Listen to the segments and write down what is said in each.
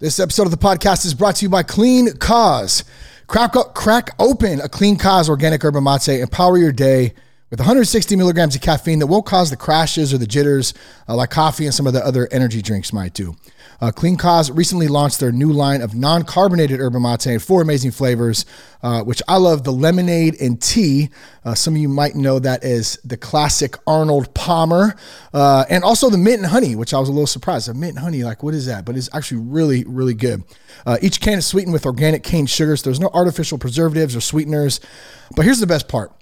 This episode of the podcast is brought to you by Clean Cause. Crack, crack open a Clean Cause organic yerba mate. Empower your day with 160 milligrams of caffeine that won't cause the crashes or the jitters uh, like coffee and some of the other energy drinks might do. Uh, Clean Cause recently launched their new line of non carbonated yerba mate four amazing flavors, uh, which I love the lemonade and tea. Uh, some of you might know that as the classic Arnold Palmer, uh, and also the mint and honey, which I was a little surprised. The mint and honey, like, what is that? But it's actually really, really good. Uh, each can is sweetened with organic cane sugars. There's no artificial preservatives or sweeteners. But here's the best part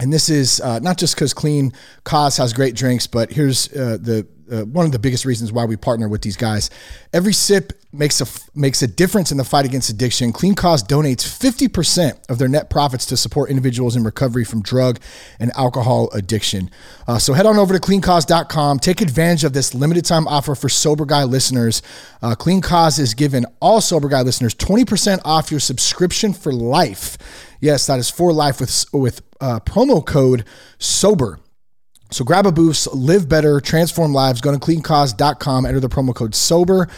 and this is uh, not just because Clean Cause has great drinks, but here's uh, the uh, one of the biggest reasons why we partner with these guys. Every sip makes a makes a difference in the fight against addiction. Clean Cause donates 50% of their net profits to support individuals in recovery from drug and alcohol addiction. Uh, so head on over to cleancause.com. Take advantage of this limited time offer for Sober Guy listeners. Uh, Clean Cause is giving all Sober Guy listeners 20% off your subscription for life. Yes, that is for life with with uh, promo code SOBER. So grab a boost, live better, transform lives. Go to cleancause.com, enter the promo code SOBER,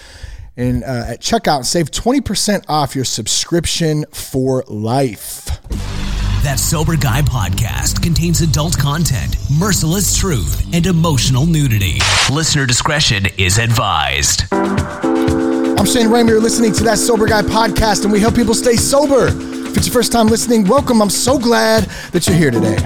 and uh, at checkout, save 20% off your subscription for life. That Sober Guy podcast contains adult content, merciless truth, and emotional nudity. Listener discretion is advised. I'm Shane Ramer. You're listening to That Sober Guy podcast, and we help people stay sober. If it's your first time listening, welcome. I'm so glad that you're here today.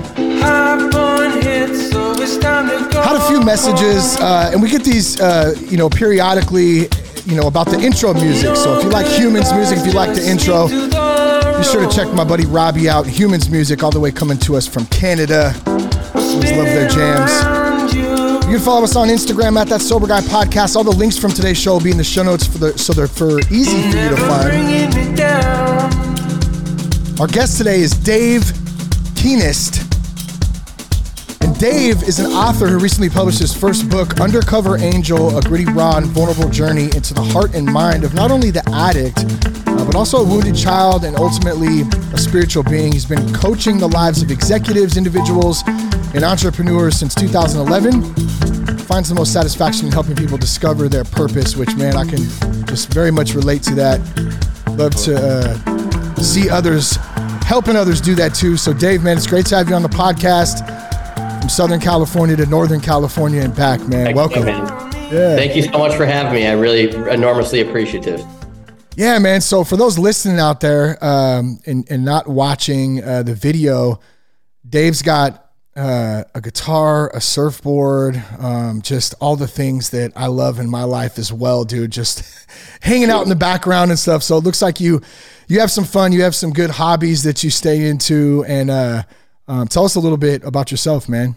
Had a few messages, uh, and we get these, uh, you know, periodically, you know, about the intro music. So if you like Humans music, if you like the intro, be sure to check my buddy Robbie out. Humans music, all the way coming to us from Canada. Always love their jams. You can follow us on Instagram at that sober guy podcast. All the links from today's show will be in the show notes for the so they're for easy for you to find. Our guest today is Dave Kehnast. And Dave is an author who recently published his first book, Undercover Angel, a gritty, raw, and vulnerable journey into the heart and mind of not only the addict, uh, but also a wounded child and ultimately a spiritual being. He's been coaching the lives of executives, individuals, and entrepreneurs since 2011. Finds the most satisfaction in helping people discover their purpose, which, man, I can just very much relate to that. Love to. Uh, see others helping others do that too. So, Dave, man, it's great to have you on the podcast from Southern California to Northern California and back, man. Thank Welcome. You, man. Yeah. Thank you so much for having me. I really enormously appreciative. Yeah, man. So for those listening out there um, and, and not watching uh, the video, Dave's got uh, a guitar, a surfboard, um, just all the things that I love in my life as well, dude. Just hanging out in the background and stuff. So it looks like you you have some fun. You have some good hobbies that you stay into, and uh, um, tell us a little bit about yourself, man.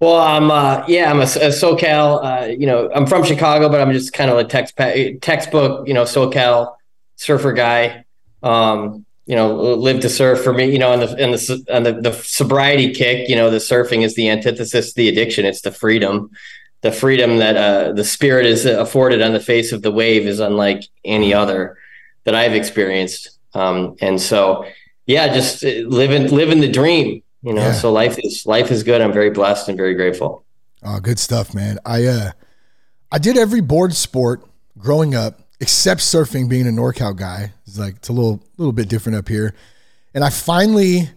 Well, I'm uh, yeah, I'm a, a SoCal. Uh, you know, I'm from Chicago, but I'm just kind of a text textbook, you know, SoCal surfer guy. Um, you know, live to surf for me. You know, and the and the and the, the sobriety kick. You know, the surfing is the antithesis the addiction. It's the freedom. The freedom that uh, the spirit is afforded on the face of the wave is unlike any other that I've experienced. Um, and so, yeah, just uh, living living the dream. You know, yeah. so life is life is good. I'm very blessed and very grateful. Oh, good stuff, man. I uh, I did every board sport growing up except surfing. Being a NorCal guy, it's like it's a little little bit different up here. And I finally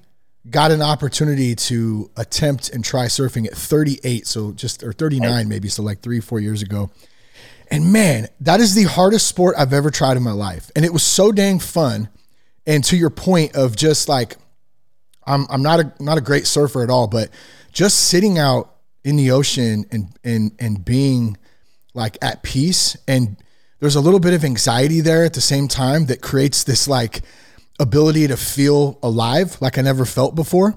got an opportunity to attempt and try surfing at 38, so just or 39 maybe, so like three four years ago. And man, that is the hardest sport I've ever tried in my life. And it was so dang fun. And to your point of just like, I'm, I'm not a, not a great surfer at all, but just sitting out in the ocean and, and, and being like at peace. And there's a little bit of anxiety there at the same time that creates this like ability to feel alive like I never felt before.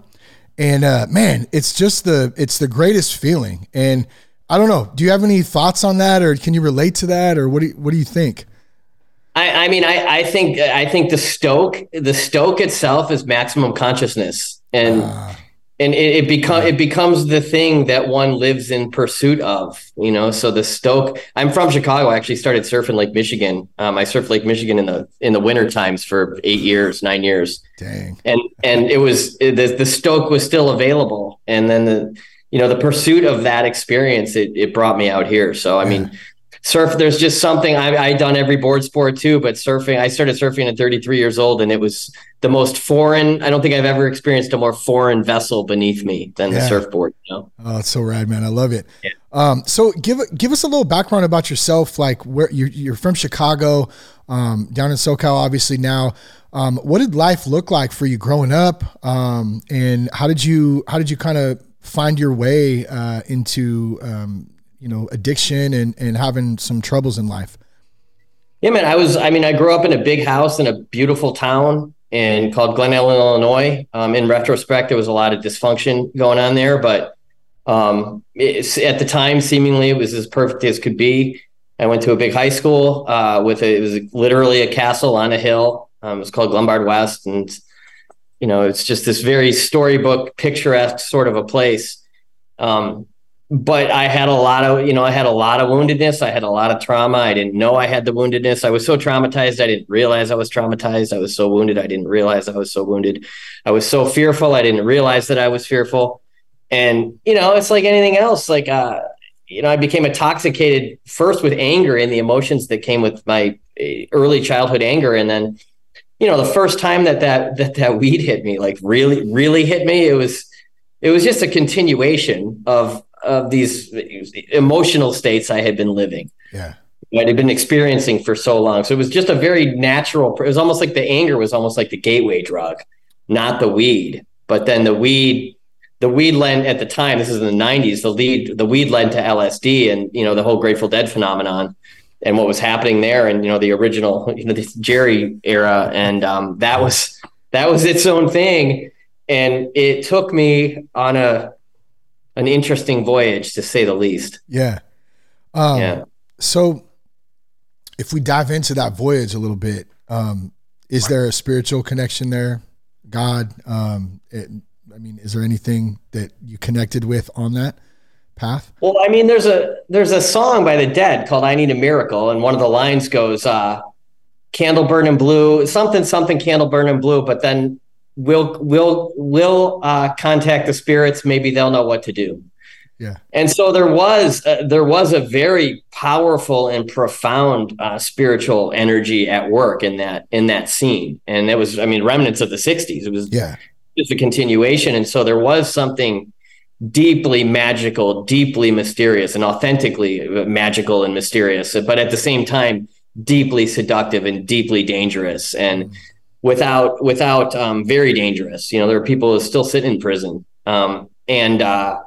And uh, man, it's just the, it's the greatest feeling. And, I don't know. Do you have any thoughts on that, or can you relate to that, or what do you, what do you think? I, I mean, I, I think I think the stoke the stoke itself is maximum consciousness, and uh, and it, it becomes it becomes the thing that one lives in pursuit of. You know, so the stoke. I'm from Chicago. I actually started surfing Lake Michigan. Um, I surfed Lake Michigan in the in the winter times for eight years, nine years. Dang. And and it was the the stoke was still available, and then the you know the pursuit of that experience it, it brought me out here so i mean surf. There's just something I I done every board sport too, but surfing. I started surfing at 33 years old, and it was the most foreign. I don't think I've ever experienced a more foreign vessel beneath me than yeah. the surfboard. You know? Oh, it's so rad, man! I love it. Yeah. Um, so give give us a little background about yourself. Like where you're, you're from Chicago, um, down in SoCal, obviously now. Um, what did life look like for you growing up? Um, and how did you how did you kind of find your way uh, into um, you know addiction and and having some troubles in life? Yeah, man. I was. I mean, I grew up in a big house in a beautiful town in called Glen Ellyn, Illinois. Um, in retrospect, there was a lot of dysfunction going on there, but um, at the time, seemingly it was as perfect as could be. I went to a big high school uh, with a, it was literally a castle on a hill. Um, it was called Glenbard West, and you know it's just this very storybook, picturesque sort of a place. Um, but I had a lot of, you know, I had a lot of woundedness. I had a lot of trauma. I didn't know I had the woundedness. I was so traumatized. I didn't realize I was traumatized. I was so wounded. I didn't realize I was so wounded. I was so fearful. I didn't realize that I was fearful. And, you know, it's like anything else. Like, uh, you know, I became intoxicated first with anger and the emotions that came with my eh, early childhood anger. And then, you know, the first time that that, that, that weed hit me, like really, really hit me, it was, it was just a continuation of of these emotional states I had been living. Yeah. I had been experiencing for so long. So it was just a very natural, it was almost like the anger was almost like the gateway drug, not the weed. But then the weed, the weed led at the time, this is in the 90s, the lead, the weed led to LSD and, you know, the whole Grateful Dead phenomenon and what was happening there and, you know, the original, you know, the Jerry era. And um, that was, that was its own thing. And it took me on a, an interesting voyage to say the least. Yeah. Um, yeah. So if we dive into that voyage a little bit, um, is there a spiritual connection there? God, um, it, I mean, is there anything that you connected with on that path? Well, I mean, there's a there's a song by the Dead called "I Need a Miracle," and one of the lines goes, uh, "Candle burning blue, something something, candle burning blue," but then we'll we'll we'll uh, contact the spirits. Maybe they'll know what to do. Yeah. And so there was uh, there was a very powerful and profound uh, spiritual energy at work in that in that scene, and it was I mean remnants of the '60s. It was yeah, just a continuation, and so there was something deeply magical, deeply mysterious, and authentically magical and mysterious, but at the same time deeply seductive and deeply dangerous. And without without um, very dangerous. You know, there are people who still sit in prison, um, and uh,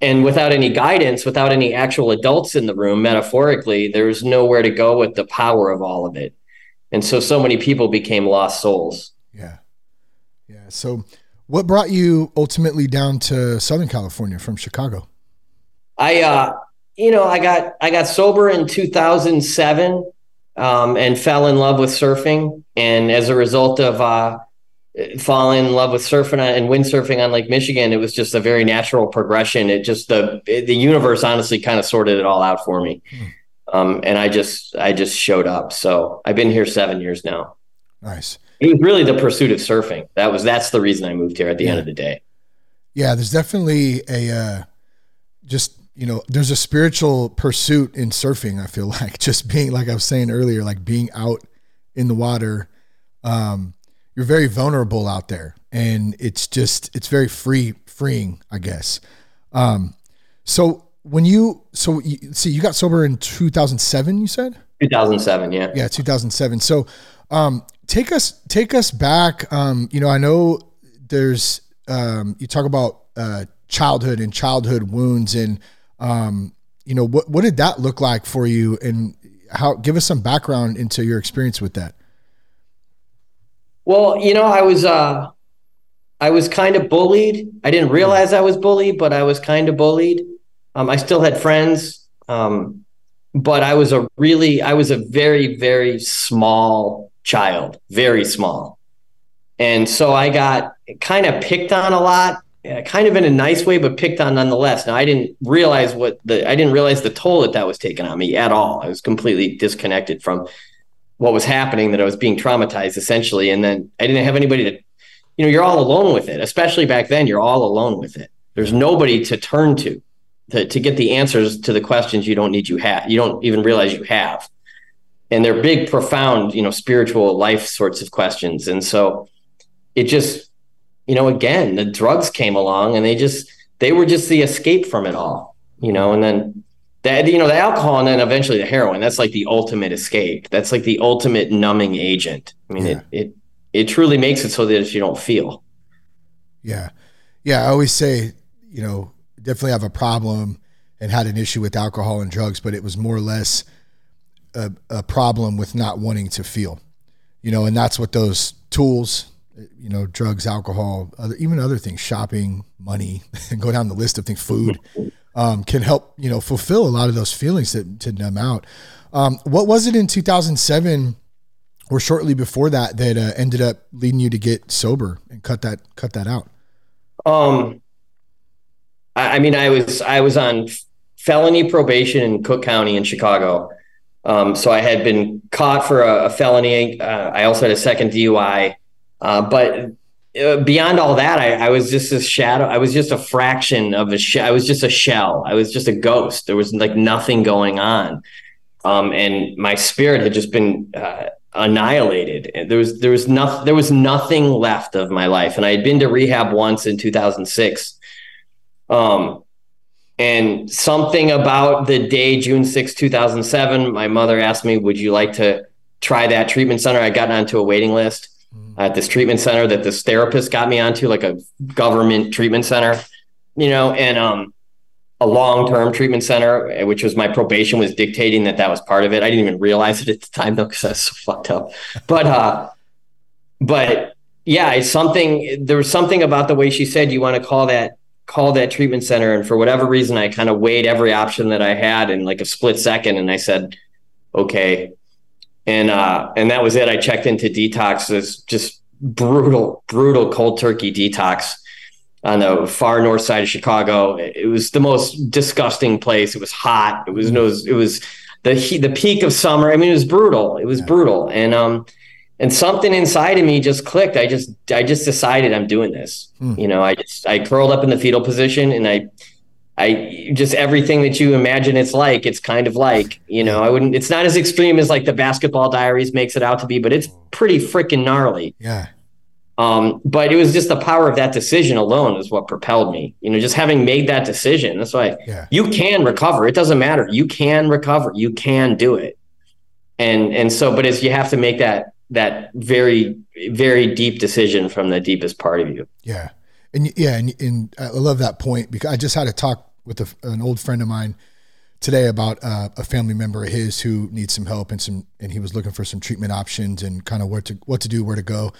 and without any guidance, without any actual adults in the room, metaphorically, there's nowhere to go with the power of all of it. And so, so many people became lost souls. Yeah, yeah. So, what brought you ultimately down to Southern California from Chicago? I, uh, you know, I got I got sober in 2007 um, and fell in love with surfing. And as a result of uh, falling in love with surfing and windsurfing on Lake Michigan, it was just a very natural progression. It just the the universe honestly kind of sorted it all out for me. Hmm. Um, and I just I just showed up. So I've been here seven years now. Nice. It was really the pursuit of surfing. That was that's the reason I moved here at the yeah. end of the day. Yeah, there's definitely a uh, just you know, there's a spiritual pursuit in surfing. I feel like just being, like I was saying earlier, like being out in the water. Um, you're very vulnerable out there, and it's just it's very free, freeing, I guess. Um, so when you so you, see you got sober in 2007, you said 2007, yeah, yeah, 2007. So um, take us take us back. Um, you know, I know there's um, you talk about uh, childhood and childhood wounds and um, you know, what what did that look like for you, and how? Give us some background into your experience with that. Well, you know, I was uh, I was kind of bullied. I didn't realize I was bullied, but I was kind of bullied. Um, I still had friends, um, but I was a really, I was a very, very small child, very small, and so I got kind of picked on a lot uh, kind of in a nice way, but picked on nonetheless. Now I didn't realize what the I didn't realize the toll that that was taking on me at all. I was completely disconnected from what was happening. That I was being traumatized essentially, and then I didn't have anybody to, you know, you're all alone with it. Especially back then, you're all alone with it. There's nobody to turn to. to, to get the answers to the questions you don't need you have you don't even realize you have and they're big profound you know spiritual life sorts of questions. And so it just you know again the drugs came along and they just they were just the escape from it all you know and then that you know the alcohol and then eventually the heroin that's like the ultimate escape. That's like the ultimate numbing agent. I mean yeah. it, it it truly makes it so that you don't feel. Yeah. Yeah i always say you know definitely have a problem and had an issue with alcohol and drugs but it was more or less a, a problem with not wanting to feel you know and that's what those tools you know drugs alcohol other, even other things shopping money and go down the list of things food um, can help you know fulfill a lot of those feelings that to numb out. Um, what was it in 2007 or shortly before that that uh, ended up leading you to get sober and cut that cut that out? Um, I, I mean, I was I was on felony probation in Cook County in Chicago. Um, so I had been caught for a, a felony. Uh, I also had a second DUI. Uh, but uh, beyond all that, I, I, was just a shadow. I was just a fraction of a shell. I was just a shell. I was just a ghost. There was like nothing going on. Um, and my spirit had just been uh, annihilated. There was there was nothing there was nothing left of my life. And I had been to rehab once in 2006. Um, and something about the day June 6, 2007, my mother asked me, "Would you like to try that treatment center?" I got onto a waiting list at this treatment center that this therapist got me onto, like a government treatment center, you know, and um, a long-term treatment center, which was my probation was dictating that that was part of it. I didn't even realize it at the time though, because I was so fucked up. But uh, but yeah, it's something. There was something about the way she said you want to call that call that treatment center, and for whatever reason, I kind of weighed every option that I had in like a split second, and I said, okay, and uh, and that was it. I checked into detox. This just brutal, brutal cold turkey detox on the far north side of Chicago. It was the most disgusting place. It was hot. It was was, it was the heat, the peak of summer. I mean, it was brutal. It was brutal, and um, and something inside of me just clicked. I just I just decided I'm doing this. Hmm. You know, I just I curled up in the fetal position and I I just everything that you imagine it's like, it's kind of like, you know, I wouldn't, it's not as extreme as like the basketball diaries makes it out to be, but it's pretty freaking gnarly. Yeah. Um, but it was just the power of that decision alone is what propelled me, you know, just having made that decision. That's why yeah. you can recover. It doesn't matter. You can recover. You can do it. And, and so, but it's, you have to make that, that very, very deep decision from the deepest part of you. Yeah. And yeah, and, and I love that point because I just had a talk with a, an old friend of mine today about uh, a family member of his who needs some help and some, and he was looking for some treatment options and kind of what to what to do, where to go.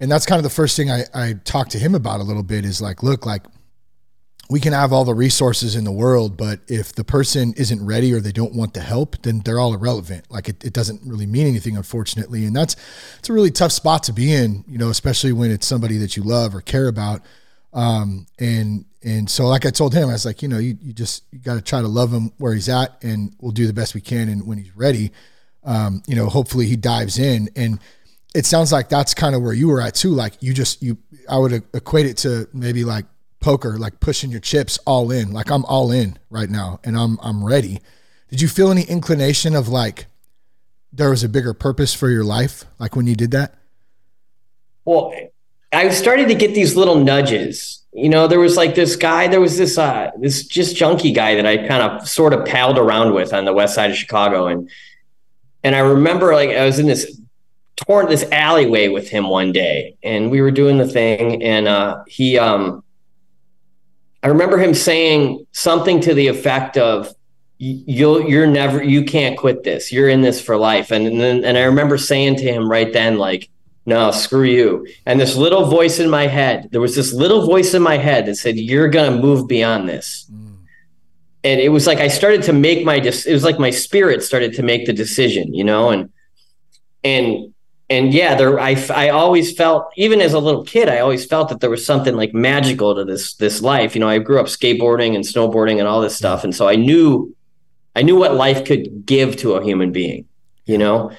And that's kind of the first thing I, I talked to him about a little bit is like, look, like we can have all the resources in the world, but if the person isn't ready or they don't want the help, then they're all irrelevant. Like it, it doesn't really mean anything, unfortunately. And that's it's a really tough spot to be in, you know, especially when it's somebody that you love or care about. Um, and and so like I told him, I was like, you know, you, you just you got to try to love him where he's at, and we'll do the best we can. And when he's ready, um, you know, hopefully he dives in. And it sounds like that's kind of where you were at too. Like you just you, I would equate it to maybe like poker, like pushing your chips all in. Like I'm all in right now, and I'm I'm ready. Did you feel any inclination of like there was a bigger purpose for your life, like when you did that? Well, I started to get these little nudges. You know, there was like this guy, there was this uh this just junkie guy that I kind of sort of palled around with on the west side of Chicago. And and I remember like I was in this torn this alleyway with him one day and we were doing the thing and uh he um I remember him saying something to the effect of you'll you're never you can't quit this. You're in this for life. And and then and I remember saying to him right then like no, screw you. And this little voice in my head, there was this little voice in my head that said, you're going to move beyond this. Mm. And it was like I started to make my, it was like my spirit started to make the decision, you know, and, and, and yeah, there, I, I always felt, even as a little kid, I always felt that there was something like magical to this, this life. You know, I grew up skateboarding and snowboarding and all this stuff. And so I knew, I knew what life could give to a human being, you know?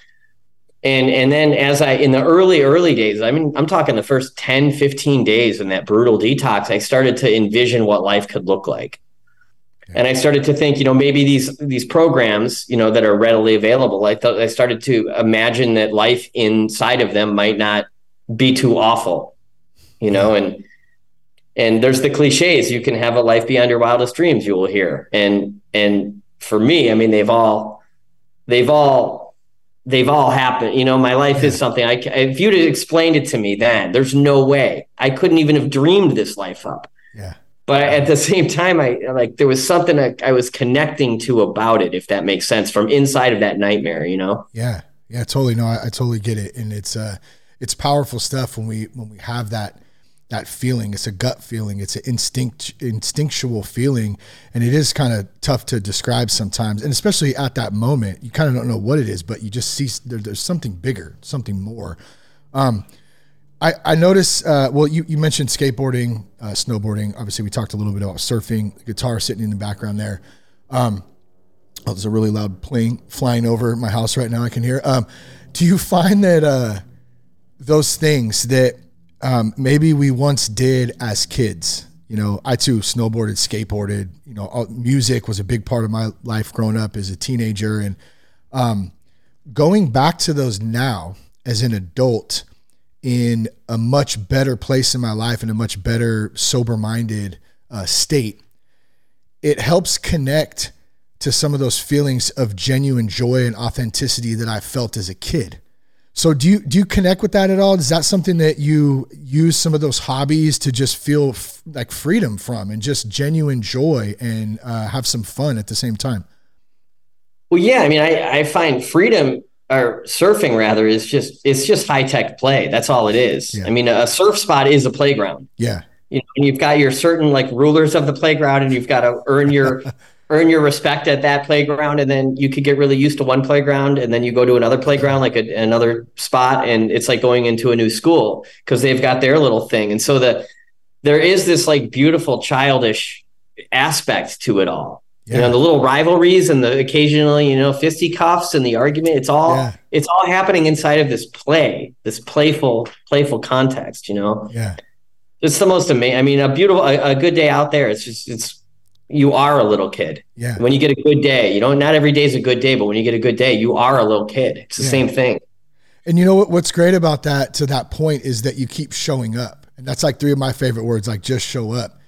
and and then as i in the early early days i mean i'm talking the first 10 15 days in that brutal detox i started to envision what life could look like And I started to think, you know, maybe these these programs, you know, that are readily available. I thought I started to imagine that life inside of them might not be too awful, you know, and and there's the cliches. You can have a life beyond your wildest dreams. You will hear, and and for me, I mean, they've all they've all they've all happened. You know, my life is something I if you'd explained it to me then, there's no way I couldn't even have dreamed this life up. Yeah. But at the same time, I like there was something I, I was connecting to about it, if that makes sense, from inside of that nightmare. You know? Yeah. Yeah. Totally. No, I, I totally get it, and it's uh, it's powerful stuff when we when we have that that feeling. It's a gut feeling. It's an instinct instinctual feeling, and it is kind of tough to describe sometimes. And especially at that moment, you kind of don't know what it is, but you just see there, there's something bigger, something more. Um, I I notice. Uh, well, you you mentioned skateboarding, uh, snowboarding. Obviously, we talked a little bit about surfing. Guitar sitting in the background there. Um, oh, there's a really loud plane flying over my house right now. I can hear. Um, do you find that uh, those things that um, maybe we once did as kids. You know, I too snowboarded, skateboarded. You know, all, music was a big part of my life growing up as a teenager, and um, going back to those now as an adult in a much better place in my life in a much better sober-minded uh, state. It helps connect to some of those feelings of genuine joy and authenticity that I felt as a kid. So do you do you connect with that at all? Is that something that you use some of those hobbies to just feel f- like freedom from and just genuine joy and uh, have some fun at the same time? Well, yeah. I mean, I, I find freedom or surfing rather is just it's just high tech play. That's all it is. Yeah. I mean, a surf spot is a playground. Yeah. You know, and you've got your certain like rulers of the playground, and you've got to earn your earn your respect at that playground and then you could get really used to one playground and then you go to another playground like a, another spot and it's like going into a new school because they've got their little thing and so the there is this like beautiful childish aspect to it all yeah. you know the little rivalries and the occasionally you know fisticuffs and the argument it's all yeah. it's all happening inside of this play this playful playful context you know yeah it's the most amazing i mean a beautiful a, a good day out there it's just it's you are a little kid. Yeah. When you get a good day, you know, not every day is a good day, but when you get a good day, you are a little kid. It's the yeah. same thing. And you know what, what's great about that to that point is that you keep showing up. And that's like three of my favorite words, like just show up.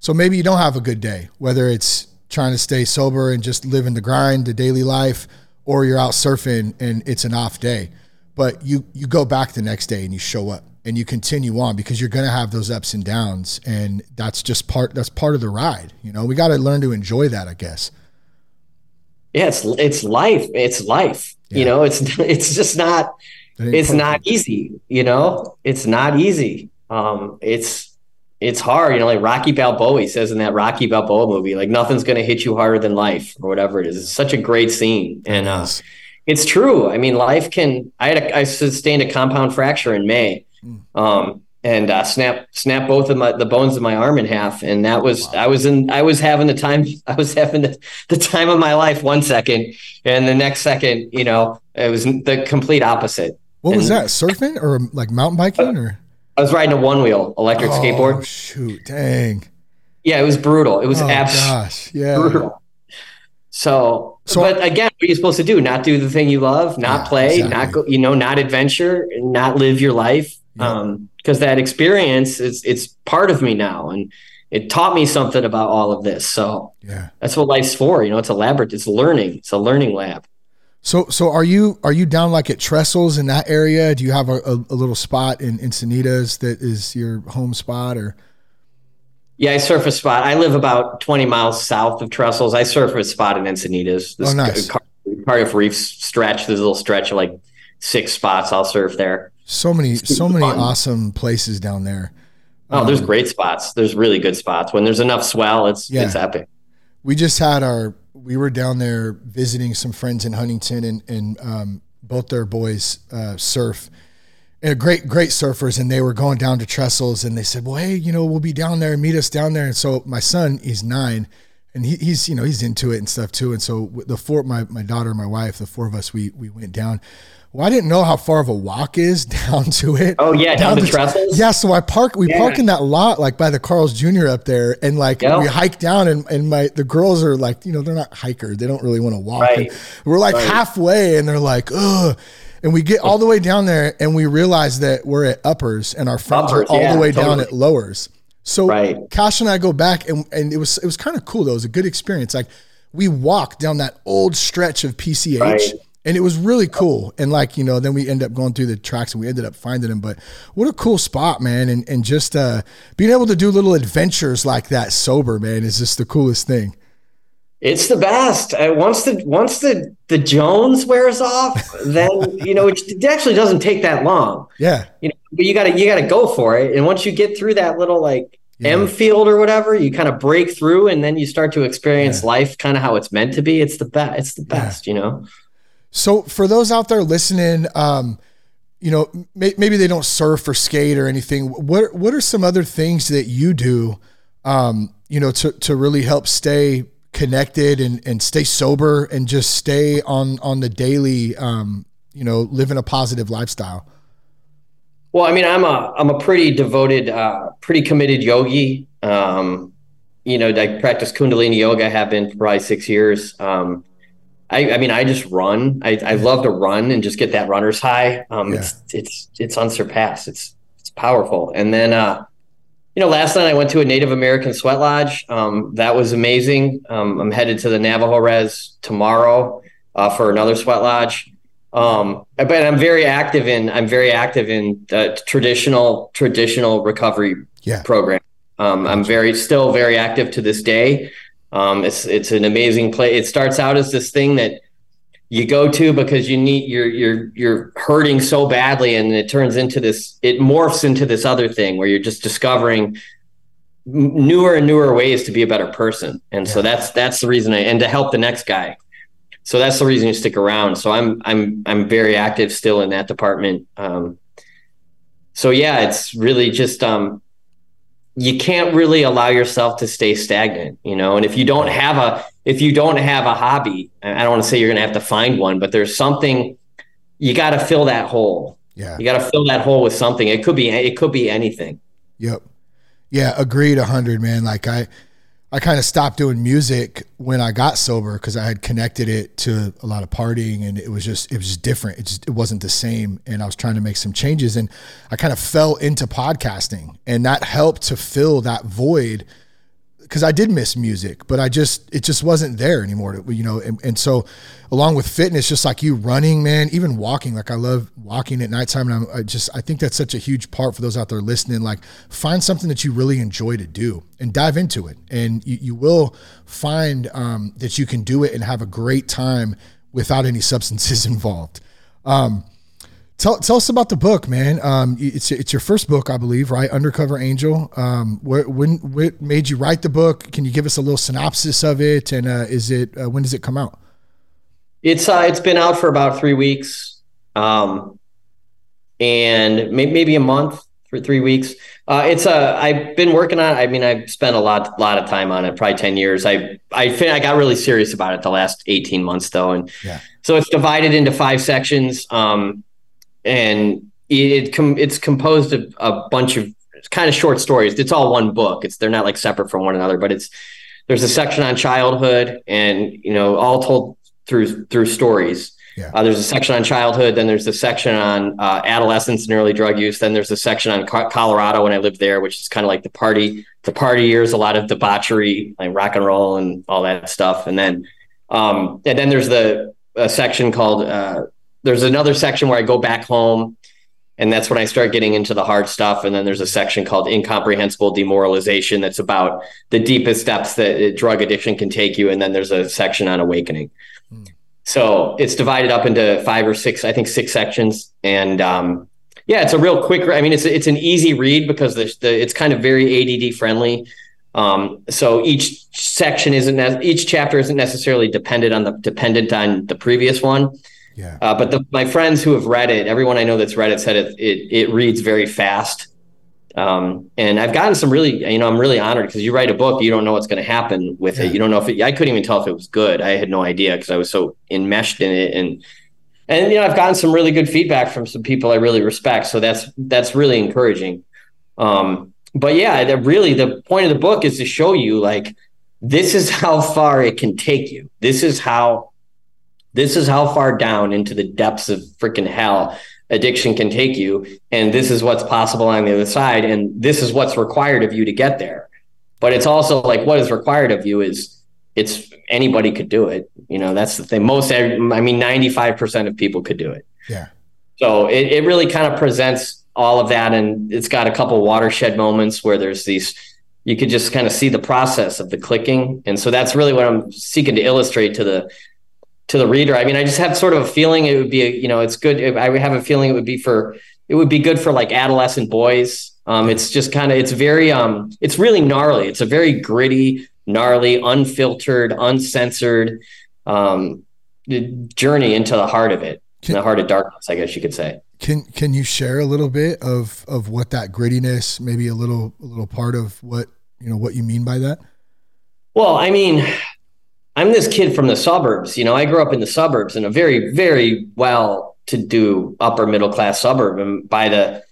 So maybe you don't have a good day, whether it's trying to stay sober and just live in the grind, the daily life, or you're out surfing and it's an off day. But you you go back the next day and you show up and you continue on because you're going to have those ups and downs. And that's just part that's part of the ride you know? We got to learn to enjoy that i guess. Yeah it's it's life. It's life. Yeah. you know it's it's just not it it's not easy you know? It's not easy. Um it's it's hard you know like rocky balboa he says in that rocky balboa movie like nothing's going to hit you harder than life or whatever it is it's such a great scene and uh it's true i mean life can i had a, i sustained a compound fracture in may um, and uh, snap snap both of my the bones of my arm in half. And that was wow. I was in I was having the time I was having the, the time of my life one second, and the next second, you know, it was the complete opposite. What and, was that? Surfing or like mountain biking or? I was riding a one wheel electric oh, skateboard. Shoot, dang. Yeah, it was brutal. It was oh, absolutely yeah. brutal. So, so, but again, what are you supposed to do? Not do the thing you love, not yeah, play, exactly. not go, you know, not adventure, not live your life um because that experience is it's part of me now and it taught me something about all of this so yeah that's what life's for you know it's a lab it's learning it's a learning lab so so are you are you down like at trestles in that area do you have a, a, a little spot in encinitas that is your home spot or yeah, I surf a spot. I live about 20 miles south of Trestles. I surf a spot in Encinitas. This oh, nice. Cardiff Reef stretch, this little stretch of like six spots. I'll surf there. So many, so many fun. awesome places down there. Oh, um, there's great spots. There's really good spots. When there's enough swell, it's yeah. it's epic. We just had our. We were down there visiting some friends in Huntington, and and um, both their boys uh, surf. And great, great surfers, and they were going down to Trestles, and they said, "Well, hey, you know, we'll be down there and meet us down there." And so my son, he's nine, and he, he's you know he's into it and stuff too. And so the four, my my daughter, and my wife, the four of us, we we went down Well, I didn't know how far of a walk is down to it. Oh yeah, down, down the trestles. Yeah, so I park. We yeah. park in that lot like by the Carl's Jr. up there, and like yep. we hike down, and and my the girls are like, you know, they're not hikers. They don't really want to walk. Right. we're like right. halfway, and they're like, ugh. And we get all the way down there, and we realize that we're at uppers, and our friends uppers, are all yeah, the way totally. down at lowers. So right. Cash and I go back, and and it was it was kind of cool though. It was a good experience. Like we walked down that old stretch of PCH. Right and it was really cool. And like you know, then we end up going through the tracks and we ended up finding them. But what a cool spot, man! And and just uh, being able to do little adventures like that sober, man, is just the coolest thing. It's the best. Uh, once the once the the Jones wears off, then you know it, it actually doesn't take that long. Yeah, you know, but you gotta you gotta go for it. And once you get through that little like yeah. M field or whatever, you kind of break through, and then you start to experience yeah. life kind of how it's meant to be. It's the best. It's the best, yeah. you know. So for those out there listening, um, you know, may, maybe they don't surf or skate or anything. What what are some other things that you do, um, you know, to to really help stay connected and and stay sober and just stay on on the daily, um, you know, living a positive lifestyle. Well, I mean, I'm a I'm a pretty devoted, uh, pretty committed yogi. Um, you know, I practice Kundalini yoga. I have been for probably six years. Um, I, I mean, I just run. I, I love to run and just get that runner's high. Um, yeah. It's it's it's unsurpassed. It's it's powerful. And then, uh, you know, last night I went to a Native American sweat lodge. Um, that was amazing. Um, I'm headed to the Navajo Res tomorrow uh, for another sweat lodge. Um, but I'm very active in I'm very active in the traditional traditional recovery yeah. program. Um, I'm very still very active to this day. Um, it's it's an amazing play. It starts out as this thing that you go to because you need you're you're you're hurting so badly, and it turns into this. It morphs into this other thing where you're just discovering newer and newer ways to be a better person. And so that's that's the reason I and to help the next guy. So that's the reason you stick around. So I'm I'm I'm very active still in that department. Um, so yeah, it's really just um, you can't really allow yourself to stay stagnant, you know. And if you don't have a if you don't have a hobby, I don't want to say you're going to have to find one, but there's something you got to fill that hole. Yeah. You got to fill that hole with something. It could be it could be anything. Yep. Yeah, agreed 100, man. Like I I kind of stopped doing music when I got sober because I had connected it to a lot of partying and it was just it was just different. It just it wasn't the same, and I was trying to make some changes, and I kind of fell into podcasting, and that helped to fill that void because I did miss music, but I just it just wasn't there anymore. You know, and, and so along with fitness, just like you running, man, even walking. Like I love walking at nighttime, and I'm, I just I think that's such a huge part for those out there listening. Like find something that you really enjoy to do and dive into it, and you, you will find um, that you can do it and have a great time without any substances involved. Um, Tell, tell us about the book, man. Um, it's it's your first book, I believe, right? Undercover Angel. Um, where, when what made you write the book? Can you give us a little synopsis of it? And uh, is it uh, when does it come out? It's uh, it's been out for about three weeks, um, and maybe, maybe a month for three weeks. Uh, it's a. Uh, I've been working on. it. I mean, I've spent a lot lot of time on it, probably ten years. I I I got really serious about it the last eighteen months though, and yeah. so it's divided into five sections. Um, and it, com- it's composed of a bunch of kind of short stories. It's all one book. It's they're not like separate from one another, but it's there's a section on childhood, and you know, all told through through stories. Yeah. Uh, there's a section on childhood, then there's a section on uh, adolescence and early drug use. Then there's a section on Co- Colorado when I lived there, which is kind of like the party, the party years, a lot of debauchery, like rock and roll and all that stuff. And then, um, and then there's the a section called uh, there's another section where I go back home and that's when I start getting into the hard stuff. And then there's a section called incomprehensible demoralization that's about the deepest depths that drug addiction can take you. And then there's a section on awakening. Mm. So it's divided up into five or six, I think six sections. And um, yeah, it's a real quick. I mean, it's it's an easy read because the, the it's kind of very ADD friendly. Um, so each section isn't each chapter isn't necessarily dependent on the dependent on the previous one. Yeah. Uh, but the, my friends who have read it, everyone I know that's read it said it it, it reads very fast. Um, and I've gotten some really, you know, I'm really honored because you write a book, you don't know what's going to happen with yeah. it. You don't know if it, I couldn't even tell if it was good. I had no idea because I was so enmeshed in it. And and you know I've gotten some really good feedback from some people I really respect. So that's that's really encouraging. Um, but yeah, the, really the point of the book is to show you like this is how far it can take you. This is how this is how far down into the depths of freaking hell addiction can take you and this is what's possible on the other side and this is what's required of you to get there. But it's also like what is required of you is it's anybody could do it. You know, that's the thing. Most I mean 95% of people could do it. Yeah. So it, it really kind of presents all of that and it's got a couple watershed moments where there's these you could just kind of see the process of the clicking and so that's really what i'm seeking to illustrate to the to the reader. I mean i just have sort of a feeling it would be a, you know it's good i would have a feeling it would be for it would be good for like adolescent boys. Um it's just kind of it's very um it's really gnarly. It's a very gritty gnarly unfiltered uncensored um journey into the heart of it in the heart of darkness i guess you could say. Can can you share a little bit of of what that grittiness, maybe a little a little part of what you know what you mean by that? Well, I mean, I'm this kid from the suburbs. You know, I grew up in the suburbs in a very very well to do upper middle class suburb, and by the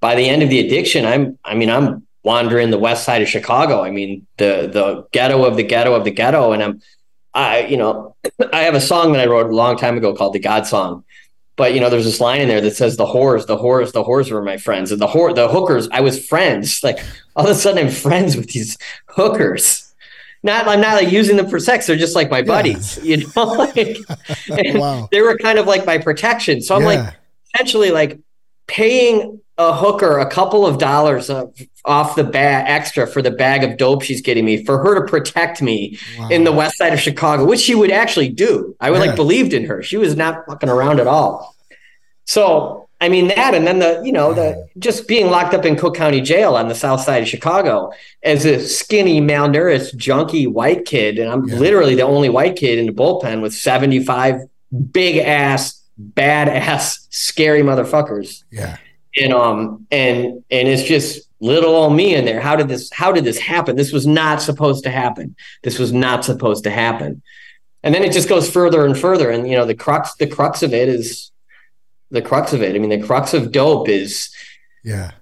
by the end of the addiction, I'm I mean I'm wandering the west side of Chicago. I mean the the ghetto of the ghetto of the ghetto, and I'm I you know I have a song that I wrote a long time ago called the God Song but you know, there's this line in there that says the whores, the whores, the whores were my friends, and the whore, the hookers. I was friends. Like all of a sudden, I'm friends with these hookers. Not, I'm not like using them for sex. They're just like my buddies, yeah. you know. like, wow. They were kind of like my protection. So I'm yeah. like essentially like paying a hooker a couple of dollars of, off the bag extra for the bag of dope she's getting me for her to protect me wow. in the west side of Chicago, which she would actually do. I would yeah. like believed in her. She was not fucking around at all. So I mean that, and then the you know the just being locked up in Cook County Jail on the south side of Chicago as a skinny, malnourished, junky white kid, and I'm yeah. literally the only white kid in the bullpen with 75 big ass, badass, scary motherfuckers. Yeah. And um and and it's just little old me in there. How did this how did this happen? This was not supposed to happen. This was not supposed to happen. And then it just goes further and further. And you know the crux the crux of it is the crux of it. I mean the crux of dope is yeah.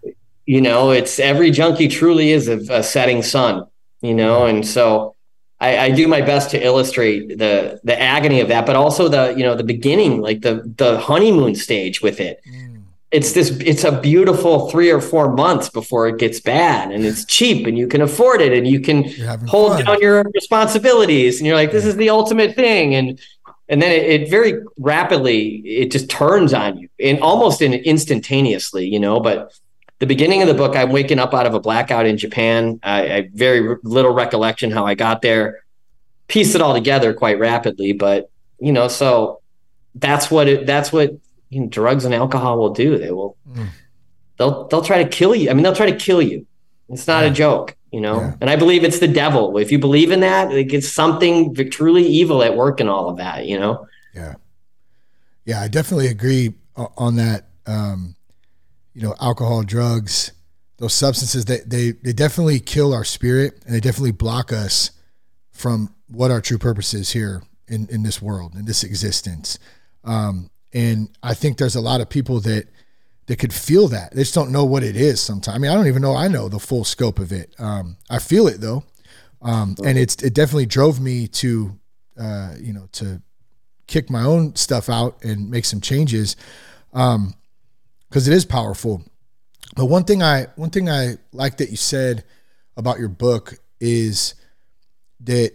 you know it's every junkie truly is a, a setting sun you know? And so I, I, do my best to illustrate the the agony of that, but also the you know the beginning, like the the honeymoon stage with it. Mm. It's this it's a beautiful three or four months before it gets bad and it's cheap and you can afford it and you can hold fun. down your responsibilities and you're like this is the ultimate thing. And and then it, it, very rapidly it just turns on you and almost in instantaneously you know but the beginning of the book i'm waking up out of a blackout in japan i, I very little recollection how i got there pieced it all together quite rapidly but you know so that's what it that's what you know, drugs and alcohol will do. They will mm. they'll they'll try to kill you. I mean, they'll try to kill you. It's not yeah. a joke, you know. Yeah. And I believe it's the devil. If you believe in that, like it's something truly evil at work in all of that, you know. Yeah, yeah, I definitely agree on that. Um, you know, alcohol, drugs, those substances they they they definitely kill our spirit and they definitely block us from what our true purpose is here in in this world in this existence. Um, and I think there's a lot of people that that could feel that. They just don't know what it is sometimes. I mean, I don't even know I know the full scope of it. Um, I feel it though. Um, and it's it definitely drove me to uh, you know to kick my own stuff out and make some changes um, because it is powerful. But one thing I one thing I like that you said about your book is that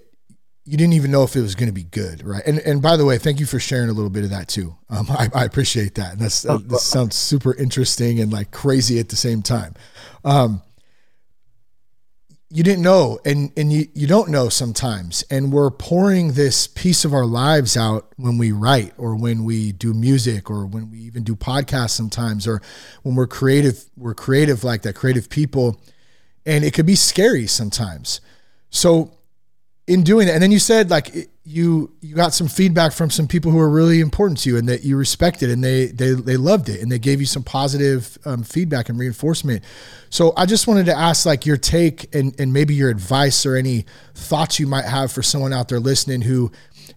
you didn't even know if it was going to be good, right? And and by the way, thank you for sharing a little bit of that too. Um, I, I, appreciate that. And that's uh, this sounds super interesting and like crazy at the same time. Um, you didn't know, and and you you don't know sometimes, and we're pouring this piece of our lives out when we write, or when we do music, or when we even do podcasts sometimes, or when we're creative. We're creative like that, creative people, and it could be scary sometimes. So in doing that, and then you said like you you got some feedback from some people who were really important to you and that you respected and they they they loved it and they gave you some positive um, feedback and reinforcement. So I just wanted to ask like your take and and maybe your advice or any thoughts you might have for someone out there listening who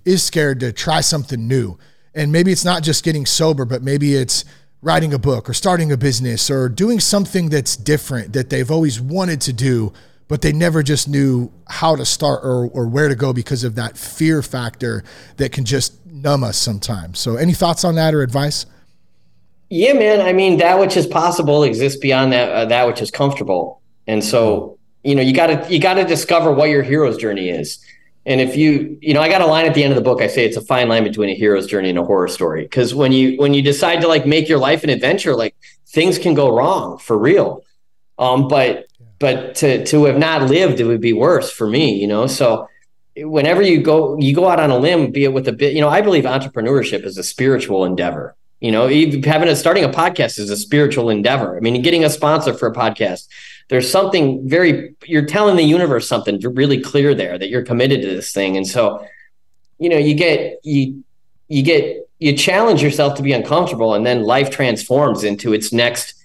is scared to try something new And maybe it's not just getting sober, but maybe it's writing a book or starting a business or doing something that's different that they've always wanted to do, but they never just knew how to start or, or where to go because of that fear factor that can just numb us sometimes. So, any thoughts on that or advice? Yeah, man. I mean, that which is possible exists beyond that uh, that which is comfortable, and so you know you got to you got to discover what your hero's journey is. And if you, you know, I got a line at the end of the book. I say it's a fine line between a hero's journey and a horror story. Because when you when you decide to like make your life an adventure, like things can go wrong for real. Um, but but to to have not lived, it would be worse for me. You know, so whenever you go you go out on a limb, be it with a bit, you know, I believe entrepreneurship is a spiritual endeavor. You know, having a starting a podcast is a spiritual endeavor. I mean, getting a sponsor for a podcast there's something very you're telling the universe something really clear there that you're committed to this thing and so you know you get you you get you challenge yourself to be uncomfortable and then life transforms into its next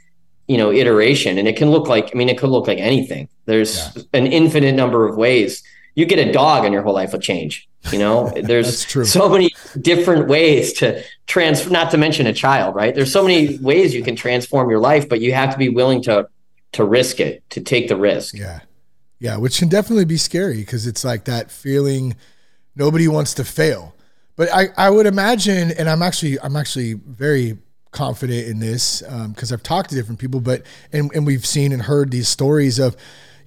you know iteration and it can look like i mean it could look like anything there's yeah. an infinite number of ways you get a dog and your whole life will change you know there's so many different ways to trans not to mention a child right there's so many ways you can transform your life but you have to be willing to to risk it, to take the risk. Yeah. Yeah, which can definitely be scary because it's like that feeling nobody wants to fail. But I, I would imagine, and I'm actually I'm actually very confident in this because um, I've talked to different people, but and, and we've seen and heard these stories of,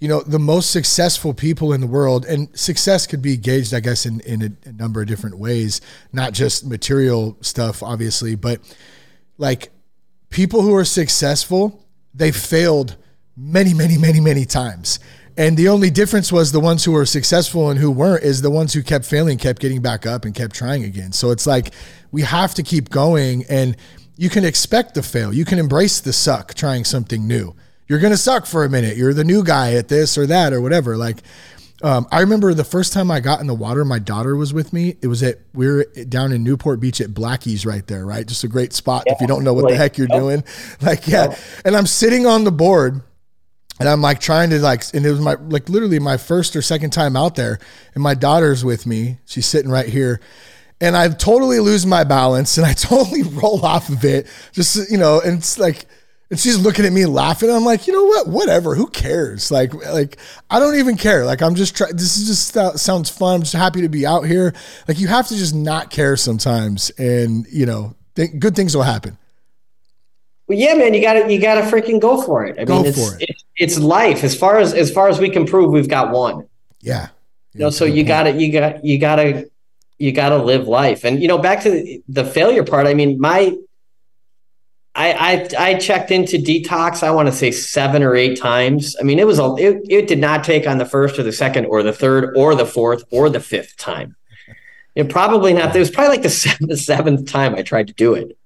you know, the most successful people in the world, and success could be gauged, I guess, in in a, a number of different ways, not just material stuff, obviously, but like people who are successful, they failed many, many, many, many times. And the only difference was the ones who were successful and who weren't is the ones who kept failing, kept getting back up and kept trying again. So it's like we have to keep going and you can expect to fail. You can embrace the suck trying something new. You're going to suck for a minute. You're the new guy at this or that or whatever. Like, um, I remember the first time I got in the water, my daughter was with me. It was at we are down in Newport Beach at Blackie's right there, right? Just a great spot yeah, if you don't know what like, the heck you're doing. Like, yeah. And I'm sitting on the board and I'm like trying to like, and it was my like literally my first or second time out there, and my daughter's with me. She's sitting right here, and I totally lose my balance, and I totally roll off of it. Just you know, and it's like, and she's looking at me laughing. I'm like, you know what? Whatever. Who cares? Like, like I don't even care. Like I'm just trying. This is just uh, sounds fun. I'm just happy to be out here. Like you have to just not care sometimes, and you know, th- good things will happen. Well, yeah, man, you got to you got to freaking go for it. I go mean, it's, it. it's it's life. As far as as far as we can prove, we've got one. Yeah. You know, so you got to you got you got to you got to live life. And you know, back to the, failure part. I mean, my I, I I checked into detox. I want to say seven or eight times. I mean, it was a it, it did not take on the first or the second or the third or the fourth or the fifth time. It probably not. It was probably like the seventh, seventh time I tried to do it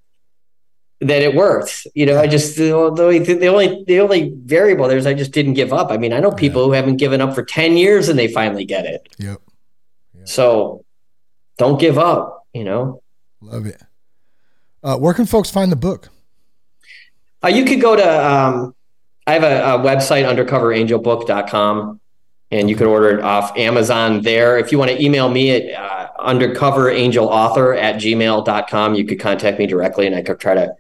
that it worked. You know, I just the, the, the only the only variable there is I just didn't give up. I mean, I know people yeah. who haven't given up for ten years and they finally get it. Yep. yep. So don't give up. You know. Love it. Uh, where can folks find the book? Uh, you could go to. Um, I have a, a website, undercoverangelbook.com, and you can order it off Amazon there. If you want to email me at uh, undercoverangelauthor at gmail.com. You could contact me directly and I could try to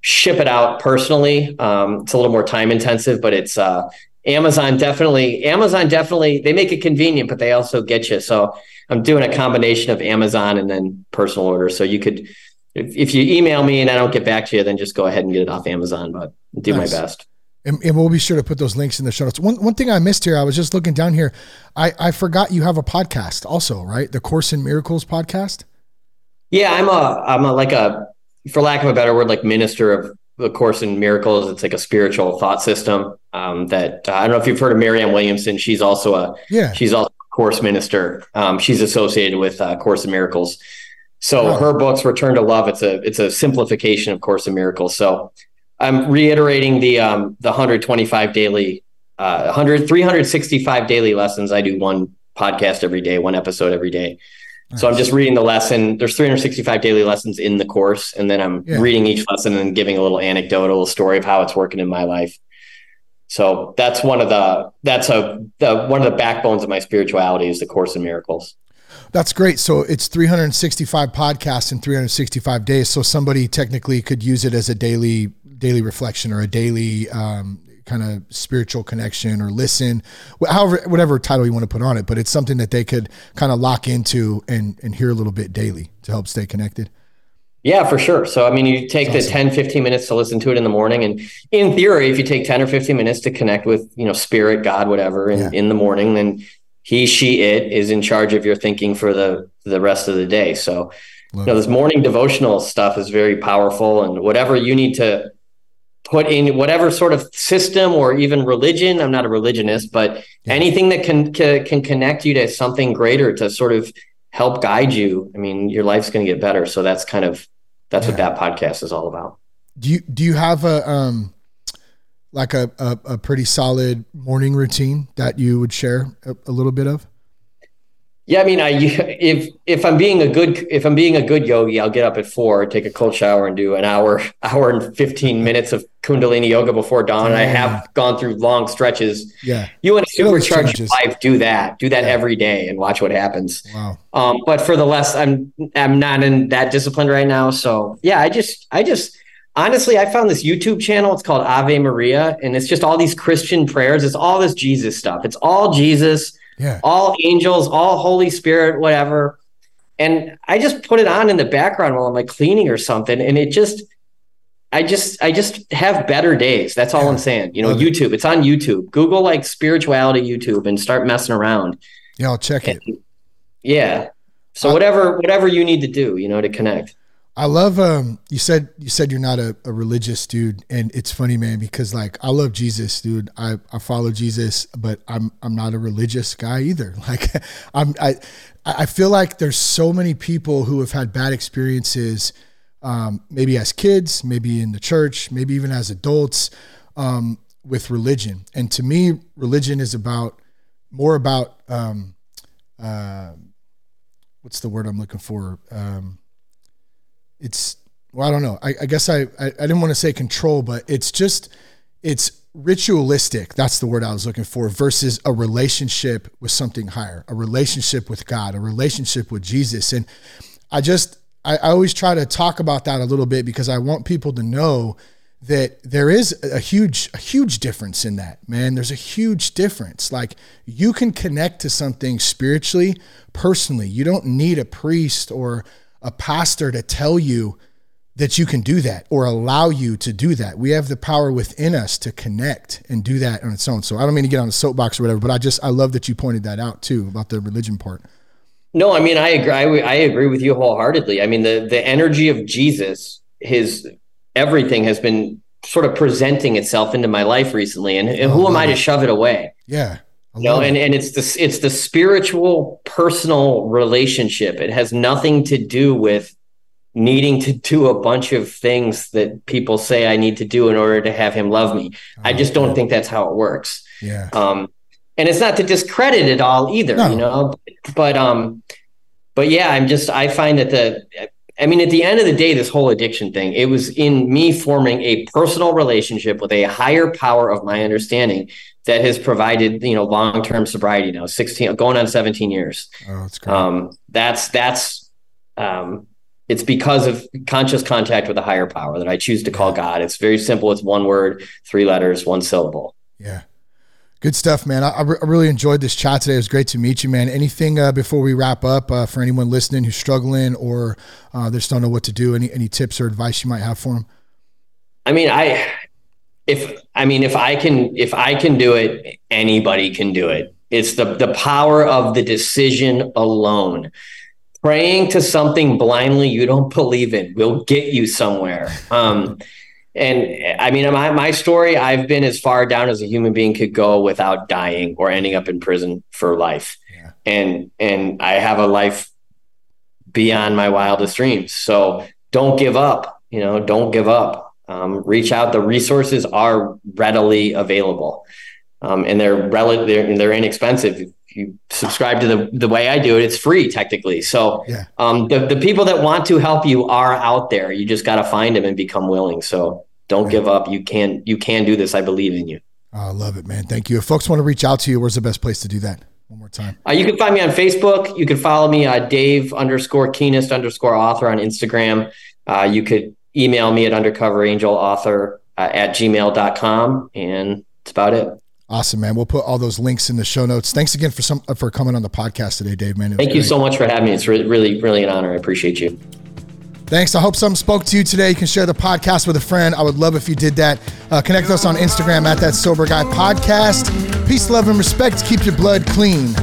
ship it out personally. Um, it's a little more time intensive, but it's uh, Amazon definitely, Amazon definitely, they make it convenient, but they also get you. So I'm doing a combination of Amazon and then personal order. So you could, if, if you email me and I don't get back to you, then just go ahead and get it off Amazon, but do nice. my best. And, and, we'll be sure to put those links in the show notes. One, one thing I missed here, I was just looking down here. I, I forgot you have a podcast also, right? The Course in Miracles podcast. Yeah, I'm a I'm a like a for lack of a better word, like minister of the Course in Miracles. It's like a spiritual thought system um, that uh, I don't know if you've heard of Marianne Williamson. She's also a yeah. She's also a course minister. Um, she's associated with uh, Course in Miracles. So her books, Return to Love, it's a it's a simplification of Course in Miracles. So I'm reiterating the um, the 125 daily, uh, 100 365 daily lessons. I do one podcast every day, one episode every day. Nice. So I'm just reading the lesson. There's 365 daily lessons in the course, and then I'm yeah. reading each lesson and giving a little anecdote, a little story of how it's working in my life. So that's one of the that's a the, one of the backbones of my spirituality is the Course in Miracles. That's great. So it's 365 podcasts in 365 days. So somebody technically could use it as a daily daily reflection or a daily um, kind of spiritual connection or listen, however whatever title you want to put on it. But it's something that they could kind of lock into and and hear a little bit daily to help stay connected. Yeah, for sure. So, I mean, you take That's the awesome. 10, 15 minutes to listen to it in the morning. And in theory, if you take 10 or 15 minutes to connect with, you know, spirit, God, whatever, in, yeah. in the morning, then he, she, it is in charge of your thinking for the, the rest of the day. So, Love you know, this morning devotional stuff is very powerful and whatever you need to put in whatever sort of system or even religion, I'm not a religionist, but yeah. anything that can, can, can connect you to something greater to sort of help guide you. I mean, your life's going to get better. So that's kind of, that's yeah. what that podcast is all about. Do you, do you have a, um, like a, a, a, pretty solid morning routine that you would share a, a, little bit of? Yeah, I mean, I if if I'm being a good if I'm being a good yogi, I'll get up at four, take a cold shower, and do an hour hour and fifteen minutes of Kundalini yoga before dawn. And I have gone through long stretches. Yeah, you want to supercharge your life? Do that. Do that yeah. every day and watch what happens. Wow. Um, but for the less, I'm I'm not in that discipline right now. So yeah, I just I just honestly, I found this YouTube channel. It's called Ave Maria, and it's just all these Christian prayers. It's all this Jesus stuff. It's all Jesus, yeah. all angels, all Holy Spirit, whatever. And I just put it on in the background while I'm like cleaning or something, and it just, I just, I just have better days. That's all yeah. I'm saying. You know, Love YouTube. It. It's on YouTube. Google like spirituality YouTube and start messing around. Yeah, I'll check and, it. Yeah. So uh, whatever, whatever you need to do, you know, to connect. I love um you said you said you're not a, a, religious dude and it's funny man because like I love Jesus dude. I, I follow Jesus but I'm I'm not a religious guy either. Like I'm I I feel like there's so many people who have had bad experiences um, maybe as kids maybe in the church maybe even as adults um, with religion. And to me religion is about more about um, uh, what's the word I'm looking for? Um, it's well, I don't know. I, I guess I, I, I didn't want to say control, but it's just it's ritualistic. That's the word I was looking for. Versus a relationship with something higher, a relationship with God, a relationship with Jesus. And I just I, I always try to talk about that a little bit because I want people to know that there is a huge a huge difference in that man there's a huge difference like you can connect to something spiritually personally you don't need a priest or a pastor to tell you that you can do that or allow you to do that. We have the power within us to connect and do that on its own. So I don't mean to get on a soapbox or whatever, but I just I love that you pointed that out too about the religion part. No, I mean I agree. I, I agree with you wholeheartedly. I mean the the energy of Jesus, his everything has been sort of presenting itself into my life recently, and, and who am I to shove it away? Yeah, you know, and, and it's the it's the spiritual personal relationship. It has nothing to do with needing to do a bunch of things that people say I need to do in order to have him love me. Oh, I just don't think that's how it works. Yeah. Um, and it's not to discredit it all either, no. you know, but, um, but yeah, I'm just, I find that the, I mean, at the end of the day, this whole addiction thing, it was in me forming a personal relationship with a higher power of my understanding that has provided you know long term sobriety now, sixteen going on seventeen years. Oh, that's great. Um, that's that's um, it's because of conscious contact with a higher power that I choose to call God. It's very simple. It's one word, three letters, one syllable. Yeah. Good stuff, man. I, I, really enjoyed this chat today. It was great to meet you, man. Anything uh, before we wrap up uh, for anyone listening who's struggling or uh, they just don't know what to do? Any any tips or advice you might have for them? I mean, I if I mean if I can if I can do it, anybody can do it. It's the the power of the decision alone. Praying to something blindly you don't believe in will get you somewhere. Um, and I mean, my my story, I've been as far down as a human being could go without dying or ending up in prison for life. Yeah. And and I have a life beyond my wildest dreams. So don't give up. You know, don't give up um, reach out. The resources are readily available, um, and they're rel- they're, they're inexpensive. If you subscribe to the the way I do it, it's free technically. So yeah. um, the the people that want to help you are out there. You just got to find them and become willing. So don't right. give up. You can you can do this. I believe in you. I love it, man. Thank you. If folks want to reach out to you, where's the best place to do that? one more time. Uh, you can find me on Facebook. You can follow me, uh, Dave underscore Kehnast underscore author on Instagram. Uh, you could email me at undercoverangelauthor uh, at gmail.com. And that's about it. Awesome, man. We'll put all those links in the show notes. Thanks again for some for coming on the podcast today, Dave. Man, thank you so much for having me. It's really, really, really an honor. I appreciate you. Thanks. I hope something spoke to you today. You can share the podcast with a friend. I would love if you did that. Uh, connect us on Instagram at that sober guy podcast. Peace, love, and respect. Keep your blood clean.